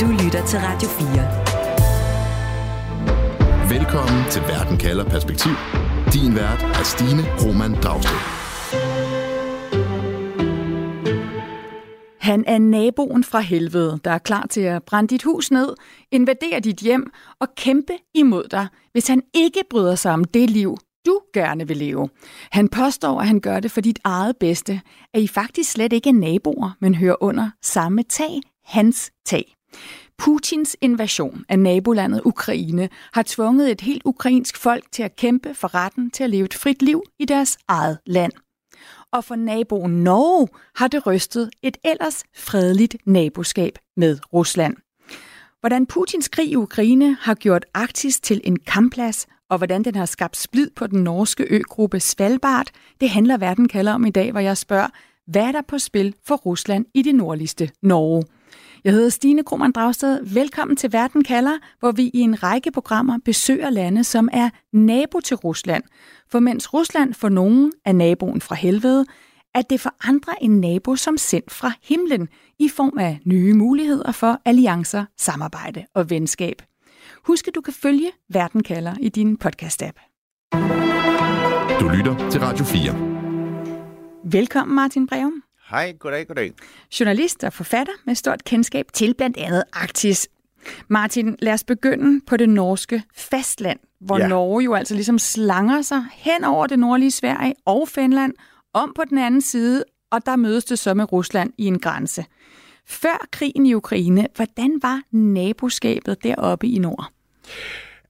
Du lytter til Radio 4. Velkommen til Verden kalder perspektiv. Din vært er Stine Roman Dragsted. Han er naboen fra helvede, der er klar til at brænde dit hus ned, invadere dit hjem og kæmpe imod dig, hvis han ikke bryder sig om det liv, du gerne vil leve. Han påstår, at han gør det for dit eget bedste, at I faktisk slet ikke er naboer, men hører under samme tag, hans tag. Putins invasion af nabolandet Ukraine har tvunget et helt ukrainsk folk til at kæmpe for retten til at leve et frit liv i deres eget land. Og for naboen Norge har det rystet et ellers fredeligt naboskab med Rusland. Hvordan Putins krig i Ukraine har gjort Arktis til en kampplads, og hvordan den har skabt splid på den norske øgruppe Svalbard, det handler Verden kalder om i dag, hvor jeg spørger, hvad er der på spil for Rusland i det nordligste Norge? Jeg hedder Stine Krohmann Dragsted. Velkommen til Verden kalder, hvor vi i en række programmer besøger lande, som er nabo til Rusland. For mens Rusland for nogen er naboen fra helvede, er det for andre en nabo som sendt fra himlen i form af nye muligheder for alliancer, samarbejde og venskab. Husk, at du kan følge Verden kalder i din podcast-app. Du lytter til Radio 4. Velkommen, Martin Breum. Hej, goddag, goddag. Journalist og forfatter med stort kendskab til blandt andet Arktis. Martin, lad os begynde på det norske fastland, hvor ja. Norge jo altså ligesom slanger sig hen over det nordlige Sverige og Finland, om på den anden side, og der mødes det så med Rusland i en grænse. Før krigen i Ukraine, hvordan var naboskabet deroppe i nord?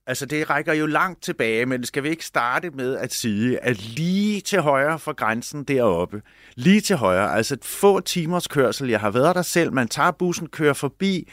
Altså, det rækker jo langt tilbage, men skal vi ikke starte med at sige, at lige til højre for grænsen deroppe, lige til højre, altså et få timers kørsel, jeg har været der selv, man tager bussen, kører forbi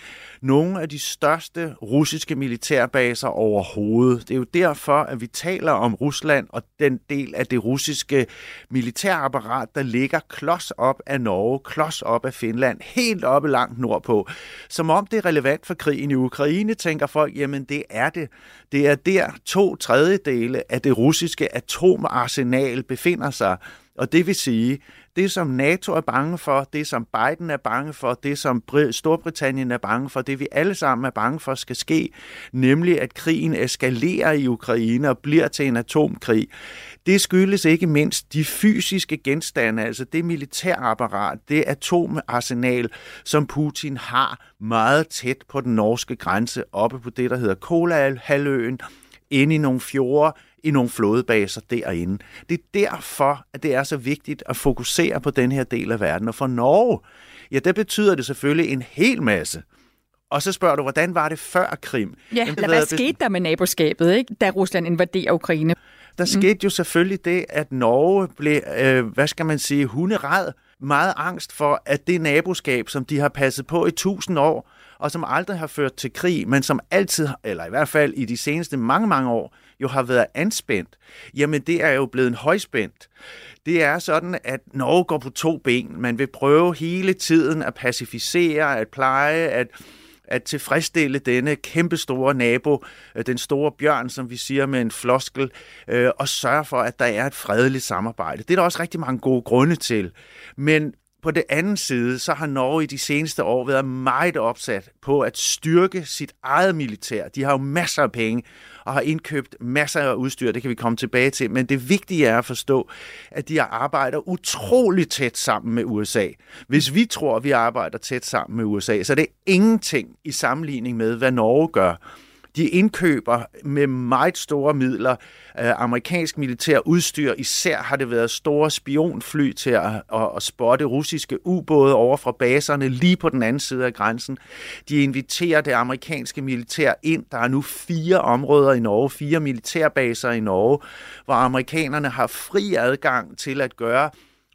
nogle af de største russiske militærbaser overhovedet. Det er jo derfor, at vi taler om Rusland og den del af det russiske militærapparat, der ligger klods op af Norge, klods op af Finland, helt oppe langt nordpå. Som om det er relevant for krigen i Ukraine, tænker folk, jamen det er det. Det er der to tredjedele af det russiske atomarsenal befinder sig. Og det vil sige, det som NATO er bange for, det som Biden er bange for, det som Storbritannien er bange for, det vi alle sammen er bange for skal ske, nemlig at krigen eskalerer i Ukraine og bliver til en atomkrig. Det skyldes ikke mindst de fysiske genstande, altså det militærapparat, det atomarsenal, som Putin har meget tæt på den norske grænse, oppe på det, der hedder Kolahalvøen, inde i nogle fjorde, i nogle flådebaser derinde. Det er derfor, at det er så vigtigt at fokusere på den her del af verden. Og for Norge, ja, det betyder det selvfølgelig en hel masse. Og så spørger du, hvordan var det før Krim? Ja, Jamen, hvad det... skete der med naboskabet, ikke, da Rusland invaderer Ukraine? Der mm. skete jo selvfølgelig det, at Norge blev, øh, hvad skal man sige, hunderad, meget angst for, at det naboskab, som de har passet på i tusind år, og som aldrig har ført til krig, men som altid, eller i hvert fald i de seneste mange, mange år, jo har været anspændt, jamen det er jo blevet en højspændt. Det er sådan, at Norge går på to ben. Man vil prøve hele tiden at pacificere, at pleje, at at tilfredsstille denne kæmpestore nabo, øh, den store bjørn, som vi siger med en floskel, øh, og sørge for, at der er et fredeligt samarbejde. Det er der også rigtig mange gode grunde til. Men på den anden side, så har Norge i de seneste år været meget opsat på at styrke sit eget militær. De har jo masser af penge og har indkøbt masser af udstyr, det kan vi komme tilbage til. Men det vigtige er at forstå, at de arbejder utroligt tæt sammen med USA. Hvis vi tror, at vi arbejder tæt sammen med USA, så er det ingenting i sammenligning med, hvad Norge gør de indkøber med meget store midler øh, amerikansk militær udstyr. Især har det været store spionfly til at, at, at spotte russiske ubåde over fra baserne lige på den anden side af grænsen. De inviterer det amerikanske militær ind. Der er nu fire områder i Norge, fire militærbaser i Norge, hvor amerikanerne har fri adgang til at gøre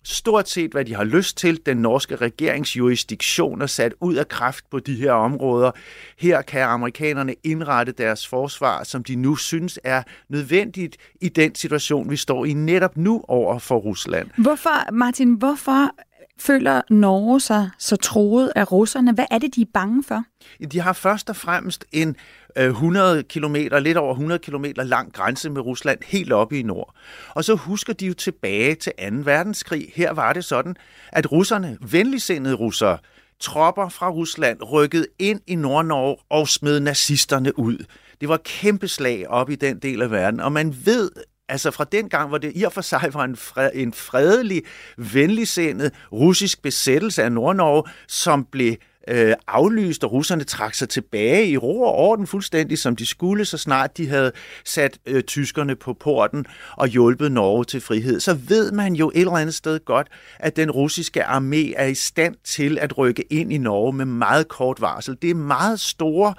stort set, hvad de har lyst til. Den norske regeringsjurisdiktion er sat ud af kraft på de her områder. Her kan amerikanerne indrette deres forsvar, som de nu synes er nødvendigt i den situation, vi står i netop nu over for Rusland. Hvorfor, Martin, hvorfor føler Norge sig så troet af russerne? Hvad er det, de er bange for? De har først og fremmest en Øh, 100 km, lidt over 100 km lang grænse med Rusland helt oppe i nord. Og så husker de jo tilbage til 2. verdenskrig. Her var det sådan, at russerne, venligsindede russere, tropper fra Rusland rykkede ind i Nordnorge og smed nazisterne ud. Det var kæmpe slag op i den del af verden, og man ved altså fra den gang, hvor det i og for sig var en, fred, en fredelig, venligsindet russisk besættelse af Nordnorge, som blev øh, aflyst, og russerne trak sig tilbage i ro og orden fuldstændig, som de skulle, så snart de havde sat øh, tyskerne på porten og hjulpet Norge til frihed. Så ved man jo et eller andet sted godt, at den russiske armé er i stand til at rykke ind i Norge med meget kort varsel. Det er meget store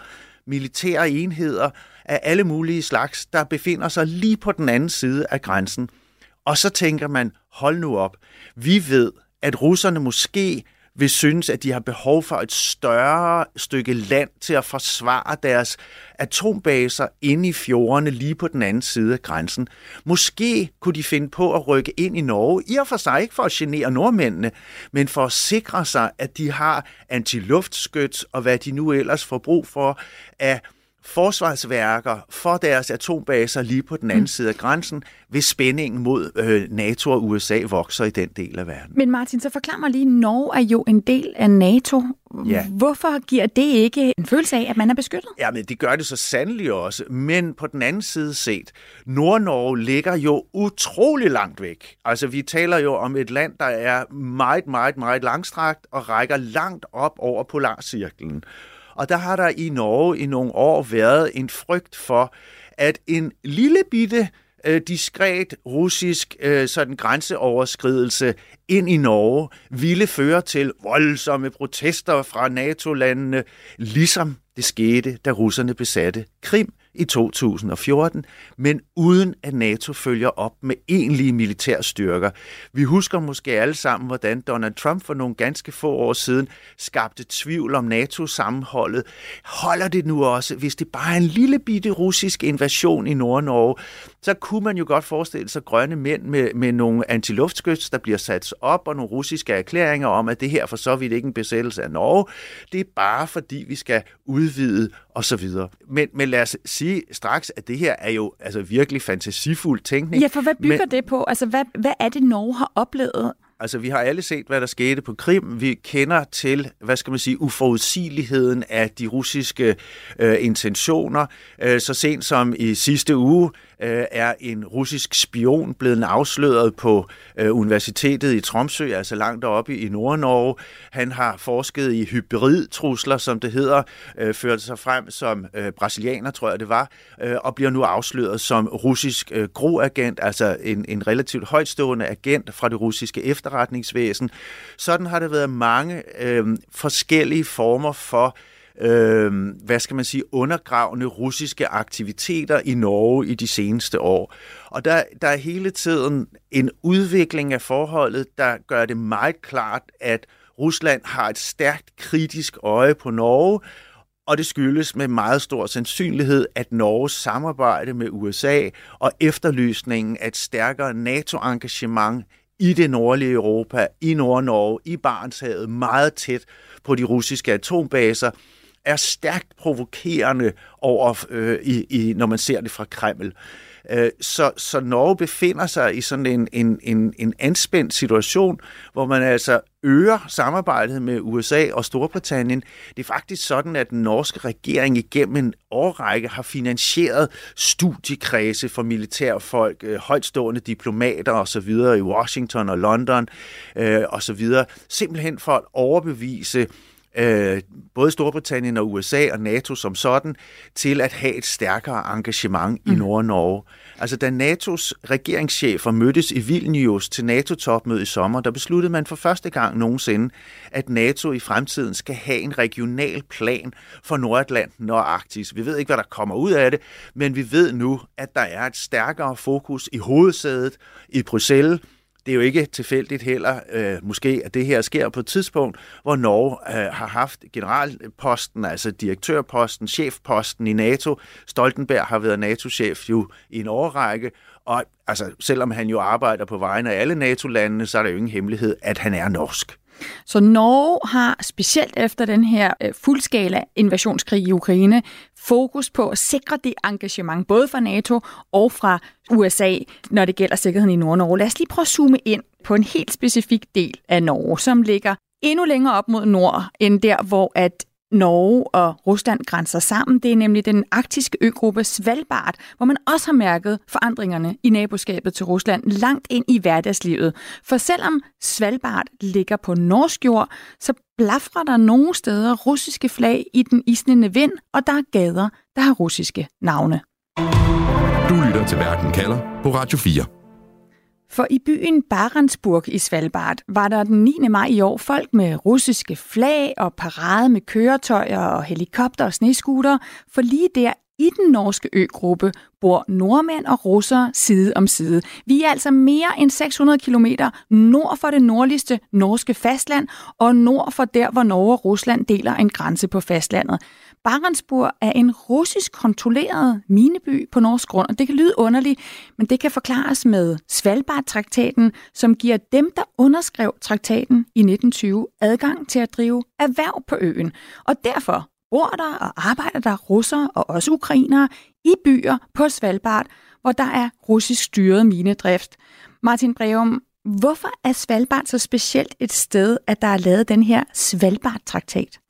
militære enheder af alle mulige slags, der befinder sig lige på den anden side af grænsen. Og så tænker man, hold nu op, vi ved, at russerne måske vil synes, at de har behov for et større stykke land til at forsvare deres atombaser inde i fjordene lige på den anden side af grænsen. Måske kunne de finde på at rykke ind i Norge, i og for sig ikke for at genere nordmændene, men for at sikre sig, at de har antiluftskyt og hvad de nu ellers får brug for af forsvarsværker for deres atombaser lige på den anden mm. side af grænsen, hvis spændingen mod øh, NATO og USA vokser i den del af verden. Men Martin, så forklar mig lige, Norge er jo en del af NATO. Ja. Hvorfor giver det ikke en følelse af, at man er beskyttet? Ja, men det gør det så sandelig også. Men på den anden side set, Nord-Norge ligger jo utrolig langt væk. Altså, vi taler jo om et land, der er meget, meget, meget langstrakt og rækker langt op over polarcirklen. Og der har der i Norge i nogle år været en frygt for, at en lille bitte øh, diskret russisk øh, sådan grænseoverskridelse ind i Norge ville føre til voldsomme protester fra NATO-landene, ligesom det skete, da russerne besatte Krim i 2014, men uden at NATO følger op med egentlige militærstyrker. Vi husker måske alle sammen, hvordan Donald Trump for nogle ganske få år siden skabte tvivl om NATO-sammenholdet. Holder det nu også, hvis det bare er en lille bitte russisk invasion i Nord-Norge, så kunne man jo godt forestille sig grønne mænd med, med nogle antiluftskyts, der bliver sat op, og nogle russiske erklæringer om, at det her for så vidt ikke en besættelse af Norge. Det er bare fordi, vi skal udvide og så videre. Men, men lad os sige straks, at det her er jo altså virkelig fantasifuld tænkning. Ja, for hvad bygger men, det på? Altså, hvad, hvad er det, Norge har oplevet? Altså, vi har alle set, hvad der skete på Krim. Vi kender til, hvad skal man sige, uforudsigeligheden af de russiske øh, intentioner. Øh, så sent som i sidste uge øh, er en russisk spion blevet afsløret på øh, universitetet i Tromsø, altså langt deroppe i Nord-Norge. Han har forsket i hybridtrusler, som det hedder, øh, ført sig frem som øh, brasilianer, tror jeg det var, øh, og bliver nu afsløret som russisk øh, groagent, altså en, en relativt højtstående agent fra det russiske efterretningsvæsen. Sådan har det været mange øh, forskellige former for øh, hvad skal man sige, undergravende russiske aktiviteter i Norge i de seneste år. Og der, der er hele tiden en udvikling af forholdet, der gør det meget klart, at Rusland har et stærkt kritisk øje på Norge, og det skyldes med meget stor sandsynlighed, at Norges samarbejde med USA og efterlysningen af et stærkere NATO-engagement i det nordlige Europa, i Nord-Norge, i Barentshavet, meget tæt på de russiske atombaser, er stærkt provokerende over, øh, i, i, når man ser det fra Kreml. Øh, så, så Norge befinder sig i sådan en, en, en, en anspændt situation, hvor man altså øger samarbejdet med USA og Storbritannien. Det er faktisk sådan, at den norske regering igennem en årrække har finansieret studiekredse for militærfolk, øh, højtstående diplomater osv. i Washington og London øh, osv. Simpelthen for at overbevise øh, både Storbritannien og USA og NATO som sådan, til at have et stærkere engagement mm. i Nord-Norge. Altså da NATO's regeringschefer mødtes i Vilnius til NATO-topmøde i sommer, der besluttede man for første gang nogensinde, at NATO i fremtiden skal have en regional plan for Nordatlanten og Arktis. Vi ved ikke, hvad der kommer ud af det, men vi ved nu, at der er et stærkere fokus i hovedsædet i Bruxelles, det er jo ikke tilfældigt heller, øh, måske, at det her sker på et tidspunkt, hvor Norge øh, har haft generalposten, altså direktørposten, chefposten i NATO. Stoltenberg har været NATO-chef jo i en årrække, og altså, selvom han jo arbejder på vegne af alle NATO-landene, så er det jo ingen hemmelighed, at han er norsk. Så Norge har specielt efter den her øh, fuldskala invasionskrig i Ukraine fokus på at sikre det engagement, både fra NATO og fra USA, når det gælder sikkerheden i Nord-Norge. Lad os lige prøve at zoome ind på en helt specifik del af Norge, som ligger endnu længere op mod nord, end der, hvor at Norge og Rusland grænser sammen. Det er nemlig den arktiske øgruppe Svalbard, hvor man også har mærket forandringerne i naboskabet til Rusland langt ind i hverdagslivet. For selvom Svalbard ligger på norsk jord, så blafrer der nogle steder russiske flag i den isnende vind, og der er gader, der har russiske navne. Du lytter til Verden kalder på Radio 4. For i byen Barentsburg i Svalbard var der den 9. maj i år folk med russiske flag og parade med køretøjer og helikopter og sneskuter, for lige der i den norske øgruppe bor nordmænd og russere side om side. Vi er altså mere end 600 km nord for det nordligste norske fastland og nord for der, hvor Norge og Rusland deler en grænse på fastlandet. Barentsburg er en russisk kontrolleret mineby på norsk grund, og det kan lyde underligt, men det kan forklares med Svalbard-traktaten, som giver dem, der underskrev traktaten i 1920, adgang til at drive erhverv på øen. Og derfor bor der og arbejder der russere og også ukrainere i byer på Svalbard, hvor der er russisk styret minedrift. Martin Breum, hvorfor er Svalbard så specielt et sted, at der er lavet den her Svalbard-traktat?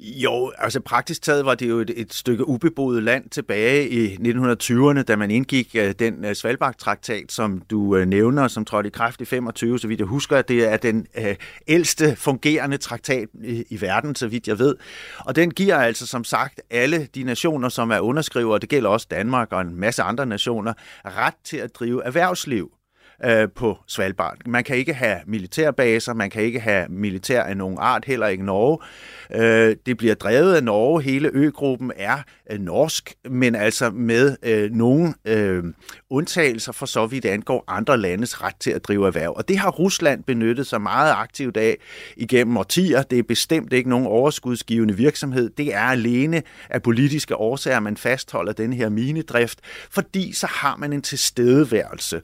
Jo, altså praktisk taget var det jo et, et stykke ubeboet land tilbage i 1920'erne, da man indgik uh, den uh, Svalbard-traktat, som du uh, nævner, som trådte i kraft i 25, så vidt jeg husker, det er den uh, ældste fungerende traktat i, i verden, så vidt jeg ved. Og den giver altså som sagt alle de nationer, som er underskrivere, det gælder også Danmark og en masse andre nationer, ret til at drive erhvervsliv øh, på Svalbard. Man kan ikke have militærbaser, man kan ikke have militær af nogen art, heller ikke Norge. Øh, det bliver drevet af Norge. Hele øgruppen er øh, norsk, men altså med øh, nogle øh, undtagelser for så vidt angår andre landes ret til at drive erhverv. Og det har Rusland benyttet sig meget aktivt af igennem årtier. Det er bestemt ikke nogen overskudsgivende virksomhed. Det er alene af politiske årsager, man fastholder den her minedrift, fordi så har man en tilstedeværelse.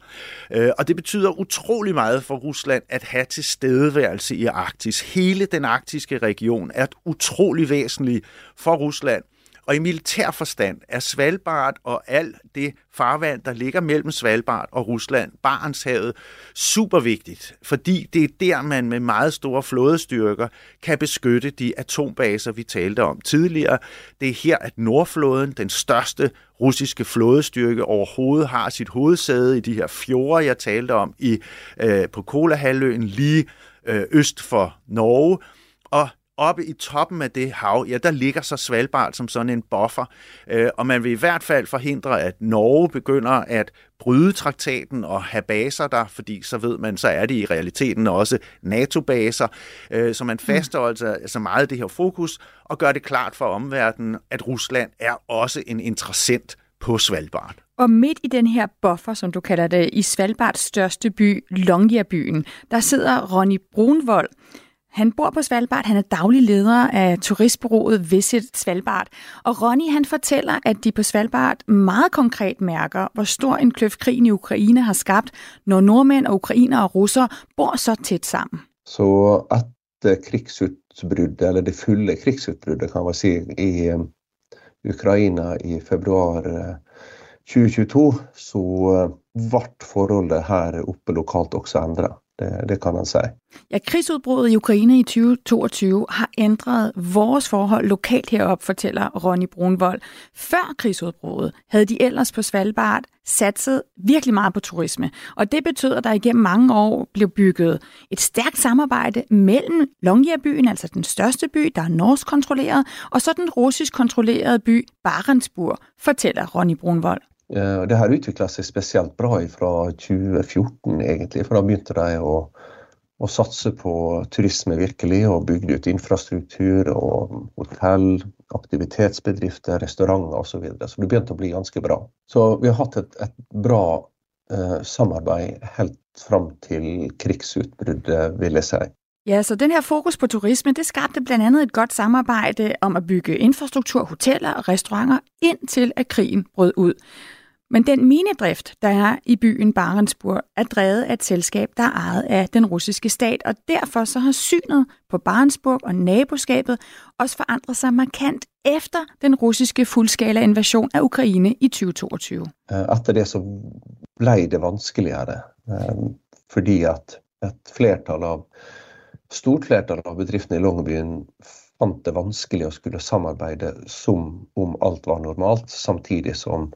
Øh, og det betyder utrolig meget for Rusland at have tilstedeværelse i Arktis. Hele den arktiske region er utrolig væsentlig for Rusland. Og i militær forstand er Svalbard og alt det farvand, der ligger mellem Svalbard og Rusland, Barentshavet, super vigtigt, fordi det er der, man med meget store flådestyrker kan beskytte de atombaser, vi talte om tidligere. Det er her, at Nordflåden, den største russiske flådestyrke overhovedet, har sit hovedsæde i de her fjorde, jeg talte om i øh, på Kolahalvøen, lige øh, øst for Norge. Og oppe i toppen af det hav, ja, der ligger så Svalbard som sådan en buffer, øh, og man vil i hvert fald forhindre, at Norge begynder at bryde traktaten og have baser der, fordi så ved man, så er det i realiteten også NATO-baser, øh, så man mm. fastholder altså, altså meget det her fokus og gør det klart for omverdenen, at Rusland er også en interessant på Svalbard. Og midt i den her buffer, som du kalder det, i Svalbards største by, Longyearbyen, der sidder Ronny Brunvold, han bor på Svalbard. Han er daglig leder af turistbureauet Visit Svalbard. Og Ronny han fortæller, at de på Svalbard meget konkret mærker, hvor stor en kløft krigen i Ukraine har skabt, når nordmænd og ukrainer og russer bor så tæt sammen. Så at eh, krigsutbruddet, eller det fulde krigsutbruddet kan man sige, i eh, Ukraina i februar eh, 2022, så ble forholdet her oppe lokalt også ændret. Det, det kan man sige. Ja, krigsudbruddet i Ukraine i 2022 har ændret vores forhold lokalt herop, fortæller Ronny Brunvold. Før krigsudbruddet havde de ellers på Svalbard satset virkelig meget på turisme. Og det betød, at der igennem mange år blev bygget et stærkt samarbejde mellem Longyearbyen, altså den største by, der er norsk kontrolleret, og så den russisk kontrollerede by Barentsburg, fortæller Ronny Brunvold. Eh, det har utvikla seg spesielt bra fra 2014, egentlig. For da begynte de å, å, satse på turisme virkelig, og bygde ut infrastruktur og hotell, aktivitetsbedrifter, restauranter osv. Så, videre. så det begynte å bli ganske bra. Så vi har hatt et, et bra eh, samarbeid helt fram til krigsutbruddet, vil jeg si. Ja, så den her fokus på turisme, det skabte blandt andet et godt samarbejde om at bygge infrastruktur, hoteller og restauranter indtil at krigen brød ud. Men den minedrift, der er i byen Barentsburg, er drevet af et selskab, der er ejet af den russiske stat, og derfor så har synet på Barentsburg og naboskabet også forandret sig markant efter den russiske fuldskala invasion af Ukraine i 2022. Efter eh, det så blev det vanskeligere, eh, fordi at et flertal av stort flertal av bedriftene i Longyearbyen fant det vanskelig å skulle samarbeide som om alt var normalt, samtidig som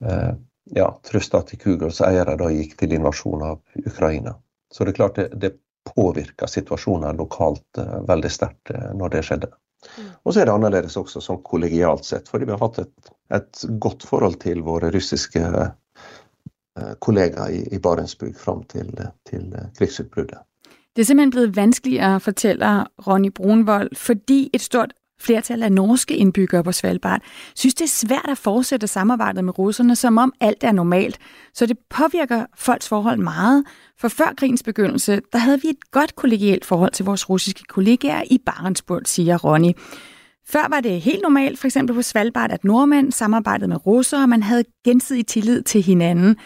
ja, Trøsta til Kugels eiere da gikk til invasjon av Ukraina. Så det er klart det, det påvirka situasjonen lokalt eh, veldig sterkt eh, når det skjedde. Mm. Og så er det annerledes også sånn kollegialt sett, fordi vi har hatt et, et godt forhold til våre russiske eh, kollegaer i, i Barentsburg fram til, til krigsutbruddet. Det er simpelthen blevet vanskeligere, fortæller Ronny Brunvold, fordi et stort flertal af norske indbyggere på Svalbard synes, det er svært at fortsætte samarbejdet med russerne, som om alt er normalt. Så det påvirker folks forhold meget. For før krigens begyndelse, der havde vi et godt kollegialt forhold til vores russiske kollegaer i Barentsburg, siger Ronny. Før var det helt normalt, for eksempel på Svalbard, at nordmænd samarbejdede med russere, og man havde gensidig tillid til hinanden.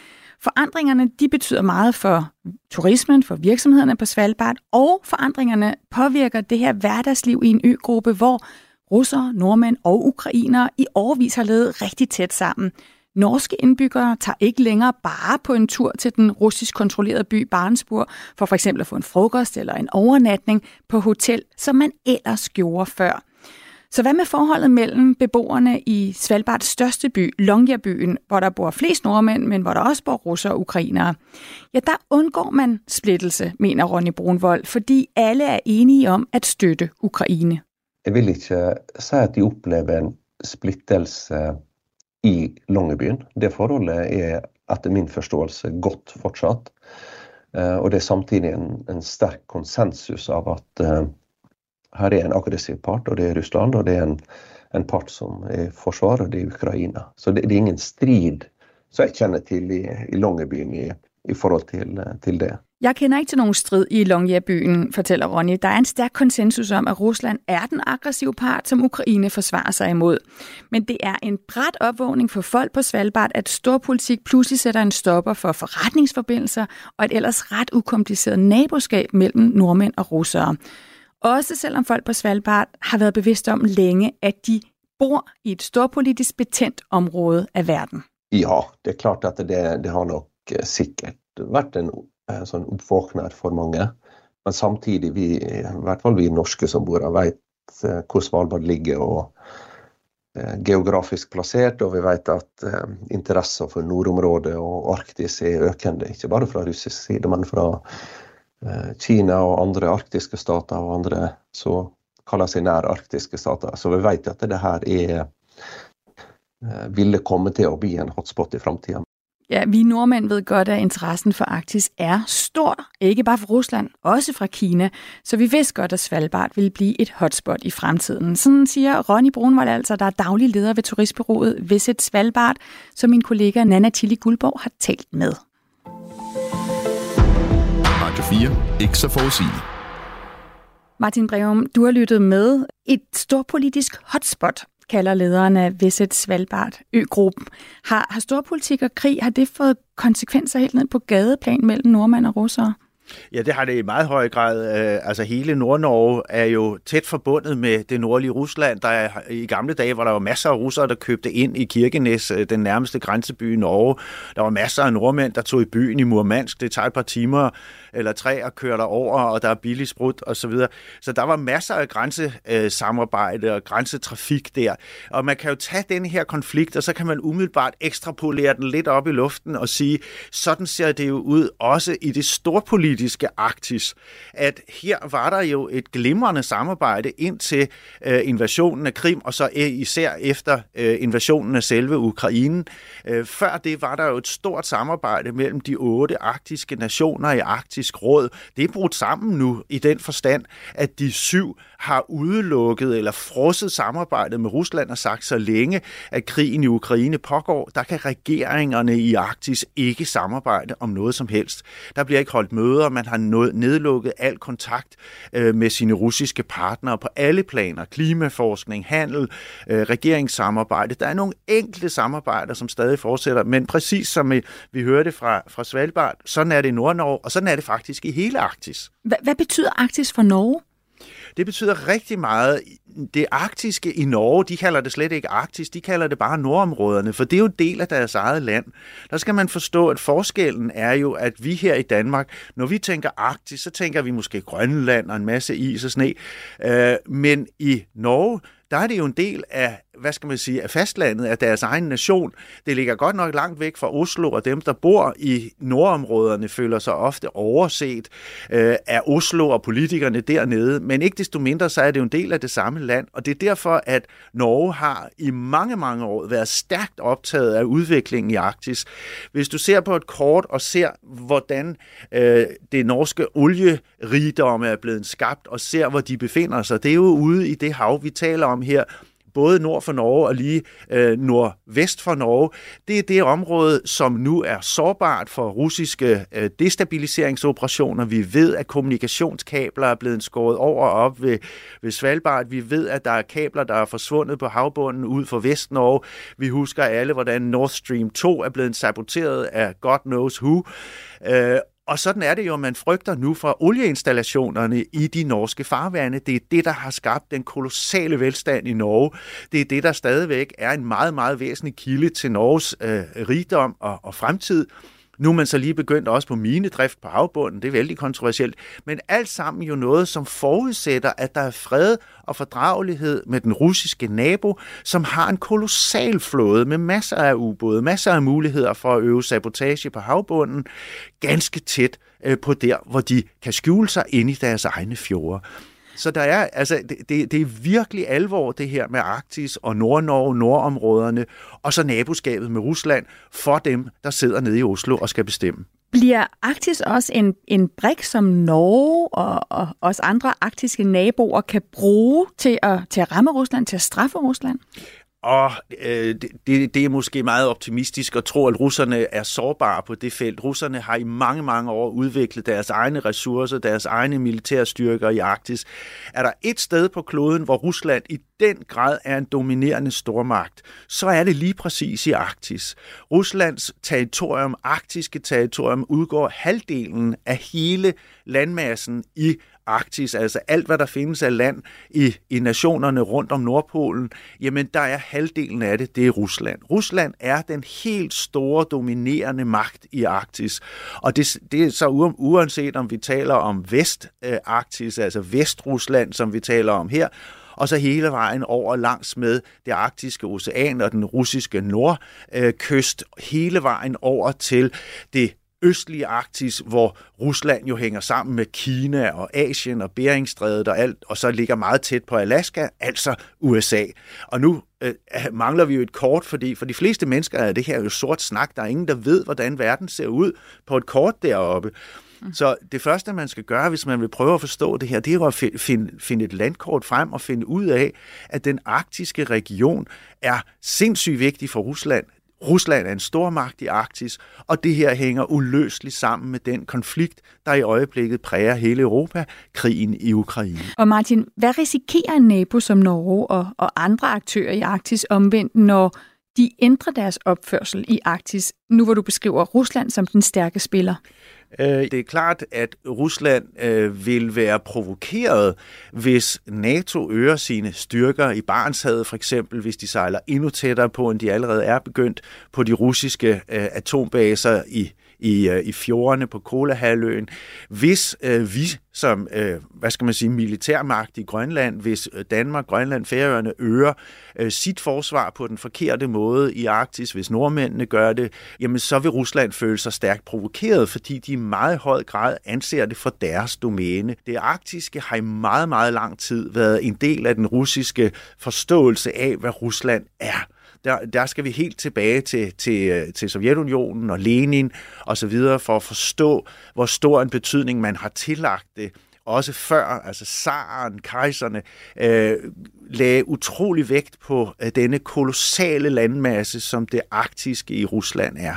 Forandringerne de betyder meget for turismen, for virksomhederne på Svalbard, og forandringerne påvirker det her hverdagsliv i en øgruppe, hvor russere, nordmænd og ukrainere i årvis har levet rigtig tæt sammen. Norske indbyggere tager ikke længere bare på en tur til den russisk kontrollerede by Barentsburg for for eksempel at få en frokost eller en overnatning på hotel, som man ellers gjorde før. Så hvad med forholdet mellem beboerne i Svalbards største by, Longyearbyen, hvor der bor flest nordmænd, men hvor der også bor russere og ukrainere? Ja, der undgår man splittelse, mener Ronny Brunvold, fordi alle er enige om at støtte Ukraine. Jeg vil ikke øh, sige, at de oplever en splittelse i Longyearbyen. Det forholdet er etter min forståelse godt fortsatt. Eh, og det er samtidig en, en stærk konsensus av at øh, her er en aggressiv part, og det er Russland. Og det er en, en part som eh, er forsvar, det er Ukraina. Så det, det, er ingen strid som jeg kjenner til i, i Longyearbyen i, i forhold til, eh, til det. Jeg kender ikke til nogen strid i Longyearbyen, fortæller Ronny. Der er en stærk konsensus om, at Rusland er den aggressive part, som Ukraine forsvarer sig imod. Men det er en bræt opvågning for folk på Svalbard, at storpolitik pludselig sætter en stopper for forretningsforbindelser og et ellers ret ukompliceret naboskab mellem nordmænd og russere. Også selvom folk på Svalbard har været bevidste om længe, at de bor i et storpolitisk betændt område af verden. Ja, det er klart at det, det har nok eh, sikkert været en eh, sådan opvåknad for mange. Men samtidig, vi, eh, i hvert fall vi norske som bor her, vet hvor Svalbard ligger og geografisk plassert, og vi vet at eh, interessen for nordområdet og Arktis er økende. Ikke bare fra russisk side, men fra Eh, Kina og andre arktiske stater og andre som kaller seg nærarktiske stater. Så vi vet at det her er eh, ville komme til å bli en hotspot i framtida. Ja, vi nordmænd ved godt, at interessen for Arktis er stor. Ikke bare fra Rusland, også fra Kina. Så vi vidste godt, at Svalbard ville blive et hotspot i fremtiden. Sådan siger Ronny Brunvold altså, der er daglig leder ved turistbyrået Visit Svalbard, som min kollega Nana Tilly Guldborg har talt med. 4. Ikke så forudsigeligt. Martin Breum, du har lyttet med. Et storpolitisk hotspot, kalder lederen af Visit Svalbard Ø-gruppen. Har, har storpolitik og krig, har det fået konsekvenser helt ned på gadeplan mellem nordmænd og russere? Ja, det har det i meget høj grad. Øh, altså hele Nordnorge er jo tæt forbundet med det nordlige Rusland. Der er, I gamle dage var der jo masser af russere, der købte ind i Kirkenes, øh, den nærmeste grænseby i Norge. Der var masser af nordmænd, der tog i byen i Murmansk. Det tager et par timer eller tre og kører der over, og der er billig sprut og så videre. Så der var masser af grænsesamarbejde og grænsetrafik der. Og man kan jo tage den her konflikt, og så kan man umiddelbart ekstrapolere den lidt op i luften og sige, sådan ser det jo ud også i det storpolitiske Arktis, at her var der jo et glimrende samarbejde indtil øh, invasionen af Krim, og så især efter øh, invasionen af selve Ukraine. Øh, før det var der jo et stort samarbejde mellem de otte arktiske nationer i Arktis, Arktisk Råd, det er brudt sammen nu i den forstand, at de syv har udelukket eller frosset samarbejdet med Rusland og sagt, så længe at krigen i Ukraine pågår, der kan regeringerne i Arktis ikke samarbejde om noget som helst. Der bliver ikke holdt møder, man har nedlukket al kontakt øh, med sine russiske partnere på alle planer, klimaforskning, handel, øh, regeringssamarbejde. Der er nogle enkelte samarbejder, som stadig fortsætter, men præcis som øh, vi hørte fra, fra Svalbard, sådan er det i Nordnorge, og sådan er det faktisk i hele Arktis. Hvad, hvad betyder Arktis for Norge? Det betyder rigtig meget det arktiske i Norge, de kalder det slet ikke Arktis, de kalder det bare nordområderne, for det er jo en del af deres eget land. Der skal man forstå, at forskellen er jo, at vi her i Danmark, når vi tænker Arktis, så tænker vi måske Grønland og en masse is og sne. Øh, men i Norge, der er det jo en del af, hvad skal man sige, af fastlandet, af deres egen nation. Det ligger godt nok langt væk fra Oslo, og dem, der bor i nordområderne, føler sig ofte overset øh, af Oslo og politikerne dernede. Men ikke desto mindre, så er det jo en del af det samme land, og det er derfor, at Norge har i mange, mange år været stærkt optaget af udviklingen i Arktis. Hvis du ser på et kort og ser, hvordan øh, det norske olierigdomme er blevet skabt, og ser, hvor de befinder sig, det er jo ude i det hav, vi taler om her, både nord for Norge og lige øh, nordvest for Norge. Det er det område, som nu er sårbart for russiske øh, destabiliseringsoperationer. Vi ved, at kommunikationskabler er blevet skåret over og op ved, ved Svalbard. Vi ved, at der er kabler, der er forsvundet på havbunden ud for Vest-Norge. Vi husker alle, hvordan Nord Stream 2 er blevet saboteret af God knows who. Øh, og sådan er det jo, man frygter nu fra olieinstallationerne i de norske farvande. Det er det, der har skabt den kolossale velstand i Norge. Det er det, der stadigvæk er en meget, meget væsentlig kilde til Norges øh, rigdom og, og fremtid. Nu er man så lige begyndt også på minedrift på havbunden. Det er vældig kontroversielt. Men alt sammen jo noget, som forudsætter, at der er fred og fordragelighed med den russiske nabo, som har en kolossal flåde med masser af ubåde, masser af muligheder for at øve sabotage på havbunden, ganske tæt øh, på der, hvor de kan skjule sig inde i deres egne fjorde. Så der er, altså, det, det, det er virkelig alvor, det her med Arktis og Nord-Norge, nordområderne, og så naboskabet med Rusland for dem, der sidder nede i Oslo og skal bestemme. Bliver Arktis også en, en brik, som Norge og, og os andre arktiske naboer kan bruge til at, til at ramme Rusland, til at straffe Rusland? Og øh, det, det er måske meget optimistisk at tro, at russerne er sårbare på det felt. Russerne har i mange, mange år udviklet deres egne ressourcer, deres egne militære styrker i Arktis. Er der et sted på kloden, hvor Rusland i den grad er en dominerende stormagt, så er det lige præcis i Arktis. Ruslands territorium, arktiske territorium, udgår halvdelen af hele landmassen i Arktis, altså alt, hvad der findes af land i, i nationerne rundt om Nordpolen, jamen der er halvdelen af det, det er Rusland. Rusland er den helt store dominerende magt i Arktis, og det, det er så uanset om vi taler om Vest-Arktis, altså Vestrusland, som vi taler om her, og så hele vejen over langs med det arktiske ocean og den russiske nordkyst, hele vejen over til det østlige Arktis, hvor Rusland jo hænger sammen med Kina og Asien og Beringstrædet og alt, og så ligger meget tæt på Alaska, altså USA. Og nu øh, mangler vi jo et kort, fordi for de fleste mennesker er det her jo sort snak. Der er ingen, der ved, hvordan verden ser ud på et kort deroppe. Mm. Så det første, man skal gøre, hvis man vil prøve at forstå det her, det er at finde, finde et landkort frem og finde ud af, at den arktiske region er sindssygt vigtig for Rusland. Rusland er en stormagt i Arktis, og det her hænger uløseligt sammen med den konflikt, der i øjeblikket præger hele Europa, krigen i Ukraine. Og Martin, hvad risikerer en nabo som Norge og, og andre aktører i Arktis omvendt, når de ændrer deres opførsel i Arktis, nu hvor du beskriver Rusland som den stærke spiller? Øh, det er klart, at Rusland øh, vil være provokeret, hvis NATO øger sine styrker i Barentshavet, for eksempel hvis de sejler endnu tættere på, end de allerede er begyndt på de russiske øh, atombaser i i, øh, i fjordene på Kolahalvøen. Hvis øh, vi som, øh, hvad skal man sige, militærmagt i Grønland, hvis øh, Danmark, Grønland, Færøerne øger øh, sit forsvar på den forkerte måde i Arktis, hvis nordmændene gør det, jamen så vil Rusland føle sig stærkt provokeret, fordi de i meget høj grad anser det for deres domæne. Det arktiske har i meget, meget lang tid været en del af den russiske forståelse af, hvad Rusland er der, der skal vi helt tilbage til, til, øh, til Sovjetunionen og Lenin og så videre for at forstå, hvor stor en betydning man har tillagt det også før, altså zaren, kejserne, øh, lagde utrolig vægt på øh, denne kolossale landmasse, som det arktiske i Rusland er.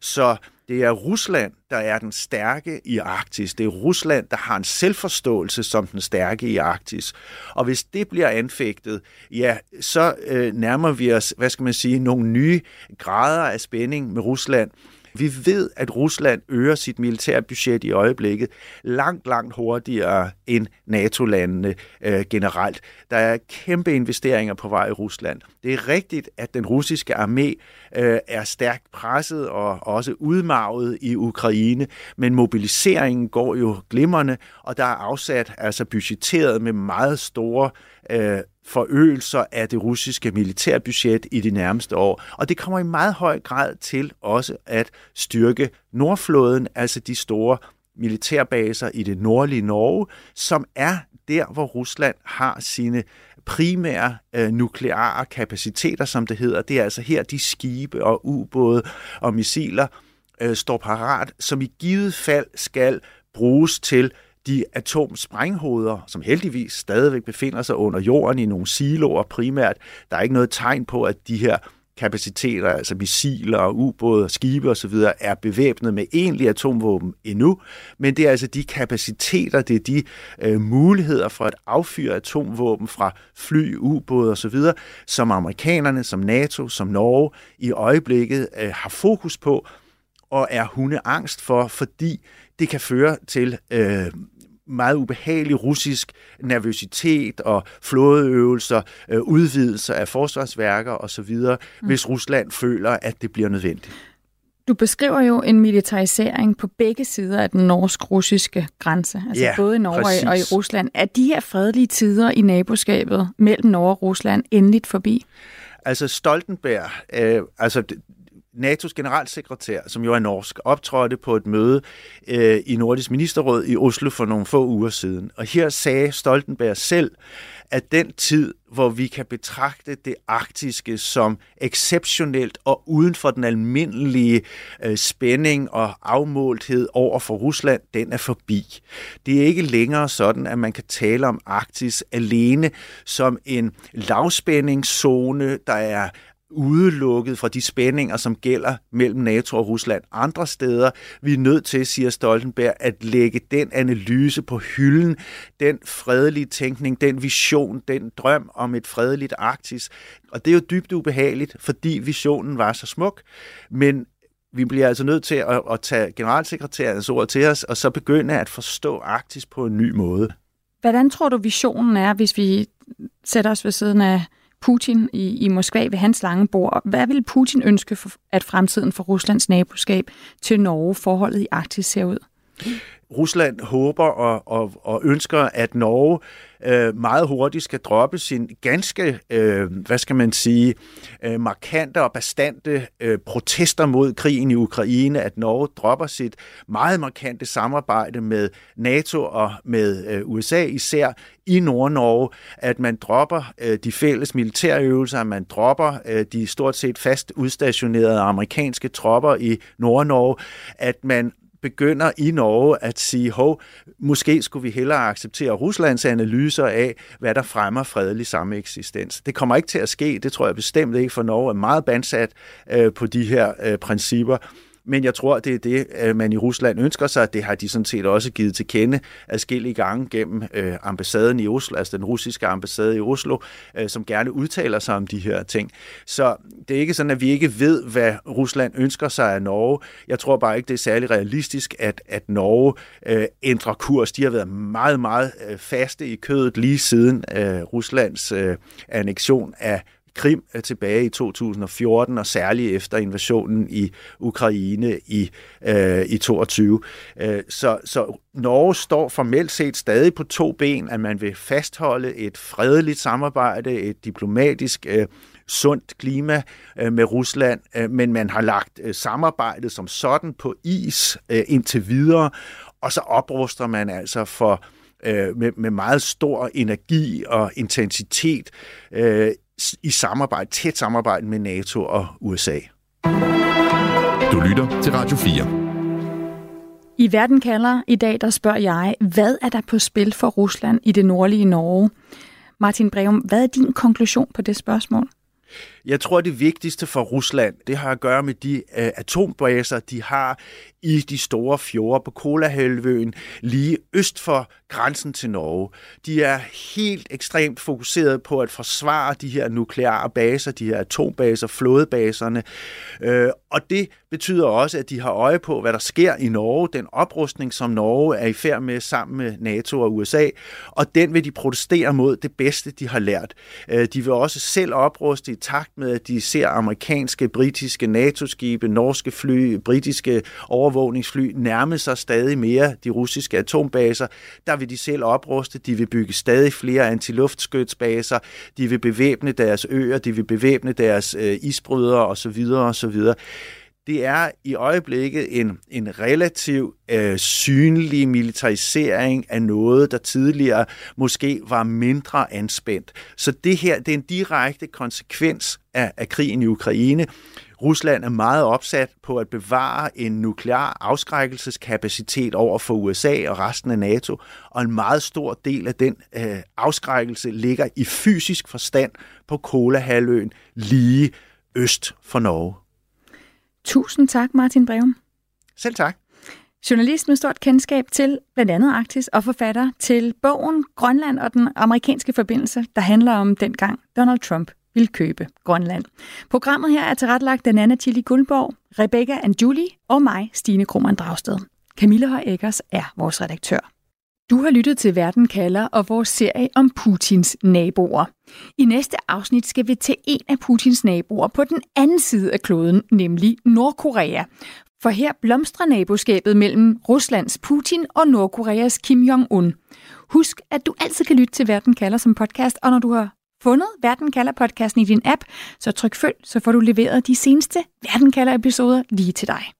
Så det er Rusland, der er den stærke i Arktis. Det er Rusland, der har en selvforståelse som den stærke i Arktis. Og hvis det bliver anfægtet, ja, så øh, nærmer vi os, hvad skal man sige, nogle nye grader af spænding med Rusland. Vi ved, at Rusland øger sit militærbudget i øjeblikket langt, langt hurtigere end NATO-landene øh, generelt. Der er kæmpe investeringer på vej i Rusland. Det er rigtigt, at den russiske armé øh, er stærkt presset og også udmarvet i Ukraine, men mobiliseringen går jo glimrende, og der er afsat, altså budgetteret med meget store øh, forøgelser af det russiske militærbudget i de nærmeste år. Og det kommer i meget høj grad til også at styrke Nordflåden, altså de store militærbaser i det nordlige Norge, som er der, hvor Rusland har sine primære øh, nukleare kapaciteter, som det hedder. Det er altså her, de skibe og ubåde og missiler øh, står parat, som i givet fald skal bruges til de atomsprænghoveder, som heldigvis stadigvæk befinder sig under jorden i nogle siloer primært. Der er ikke noget tegn på, at de her kapaciteter, altså missiler og ubåde og skibe osv., er bevæbnet med egentlig atomvåben endnu, men det er altså de kapaciteter, det er de øh, muligheder for at affyre atomvåben fra fly, ubåde osv., som amerikanerne, som NATO, som Norge i øjeblikket øh, har fokus på og er hunde angst for, fordi det kan føre til øh, meget ubehagelig russisk nervøsitet og flådeøvelser, øh, udvidelser af forsvarsværker osv., mm. hvis Rusland føler, at det bliver nødvendigt. Du beskriver jo en militarisering på begge sider af den norsk-russiske grænse, altså ja, både i Norge præcis. og i Rusland. Er de her fredelige tider i naboskabet mellem Norge og Rusland endeligt forbi? Altså Stoltenberg, øh, altså NATO's generalsekretær, som jo er norsk, optrådte på et møde øh, i Nordisk Ministerråd i Oslo for nogle få uger siden. Og her sagde Stoltenberg selv, at den tid, hvor vi kan betragte det arktiske som exceptionelt og uden for den almindelige øh, spænding og afmålthed over for Rusland, den er forbi. Det er ikke længere sådan, at man kan tale om Arktis alene som en lavspændingszone, der er udelukket fra de spændinger, som gælder mellem NATO og Rusland andre steder. Vi er nødt til, siger Stoltenberg, at lægge den analyse på hylden, den fredelige tænkning, den vision, den drøm om et fredeligt Arktis. Og det er jo dybt ubehageligt, fordi visionen var så smuk, men vi bliver altså nødt til at, at tage generalsekretærens ord til os, og så begynde at forstå Arktis på en ny måde. Hvordan tror du, visionen er, hvis vi sætter os ved siden af Putin i, i Moskva ved hans lange bord. Hvad vil Putin ønske, for, at fremtiden for Ruslands naboskab til Norge, forholdet i Arktis ser ud? Rusland håber og, og, og ønsker, at Norge øh, meget hurtigt skal droppe sin ganske, øh, hvad skal man sige, øh, markante og bastante øh, protester mod krigen i Ukraine, at Norge dropper sit meget markante samarbejde med NATO og med øh, USA især i Nord-Norge, at man dropper øh, de fælles militærøvelser, at man dropper øh, de stort set fast udstationerede amerikanske tropper i Nord-Norge, at man begynder i Norge at sige, hov, måske skulle vi hellere acceptere Ruslands analyser af, hvad der fremmer fredelig sameksistens. Det kommer ikke til at ske, det tror jeg bestemt ikke, for Norge er meget bandsat øh, på de her øh, principper. Men jeg tror, det er det, øh, man i Rusland ønsker sig. Det har de sådan set også givet til kende adskillige gange gennem øh, ambassaden i Oslo, altså den russiske ambassade i Oslo, øh, som gerne udtaler sig om de her ting. Så det er ikke sådan, at vi ikke ved, hvad Rusland ønsker sig af Norge. Jeg tror bare ikke, det er særlig realistisk, at, at Norge øh, ændrer kurs. De har været meget, meget øh, faste i kødet lige siden øh, Ruslands øh, annektion af Krim tilbage i 2014, og særligt efter invasionen i Ukraine i, øh, i 22. Øh, så, så Norge står formelt set stadig på to ben, at man vil fastholde et fredeligt samarbejde, et diplomatisk øh, sundt klima øh, med Rusland, øh, men man har lagt øh, samarbejdet som sådan på is øh, indtil videre, og så opruster man altså for øh, med, med meget stor energi og intensitet øh, i samarbejde, tæt samarbejde med NATO og USA. Du lytter til Radio 4. I Verden kalder i dag, der spørger jeg, hvad er der på spil for Rusland i det nordlige Norge? Martin Breum, hvad er din konklusion på det spørgsmål? Jeg tror, det vigtigste for Rusland, det har at gøre med de øh, atombaser, de har i de store fjorde på Kolahalvøen, lige øst for grænsen til Norge. De er helt ekstremt fokuseret på at forsvare de her nukleare baser, de her atombaser, flådebaserne. Øh, og det betyder også, at de har øje på, hvad der sker i Norge, den oprustning, som Norge er i færd med sammen med NATO og USA, og den vil de protestere mod det bedste, de har lært. Øh, de vil også selv opruste i takt med, at de ser amerikanske, britiske NATO-skibe, norske fly, britiske overvågningsfly nærme sig stadig mere de russiske atombaser. Der vil de selv opruste, de vil bygge stadig flere antiluftskytsbaser, de vil bevæbne deres øer, de vil bevæbne deres øh, isbrydere osv. osv det er i øjeblikket en, en relativ øh, synlig militarisering af noget, der tidligere måske var mindre anspændt. Så det her det er en direkte konsekvens af, af krigen i Ukraine. Rusland er meget opsat på at bevare en nuklear afskrækkelseskapacitet over for USA og resten af NATO, og en meget stor del af den øh, afskrækkelse ligger i fysisk forstand på Kolahalvøen lige øst for Norge. Tusind tak, Martin Breum. Selv tak. Journalist med stort kendskab til blandt andet Arktis og forfatter til bogen Grønland og den amerikanske forbindelse, der handler om dengang Donald Trump ville købe Grønland. Programmet her er tilrettelagt af Anna Tilly Guldborg, Rebecca and Julie og mig, Stine Krohmann Dragsted. Camilla Høj Eggers er vores redaktør. Du har lyttet til Verden kalder og vores serie om Putins naboer. I næste afsnit skal vi til en af Putins naboer på den anden side af kloden, nemlig Nordkorea. For her blomstrer naboskabet mellem Ruslands Putin og Nordkoreas Kim Jong-un. Husk, at du altid kan lytte til Verden kalder som podcast, og når du har fundet Verden kalder podcasten i din app, så tryk følg, så får du leveret de seneste Verden kalder episoder lige til dig.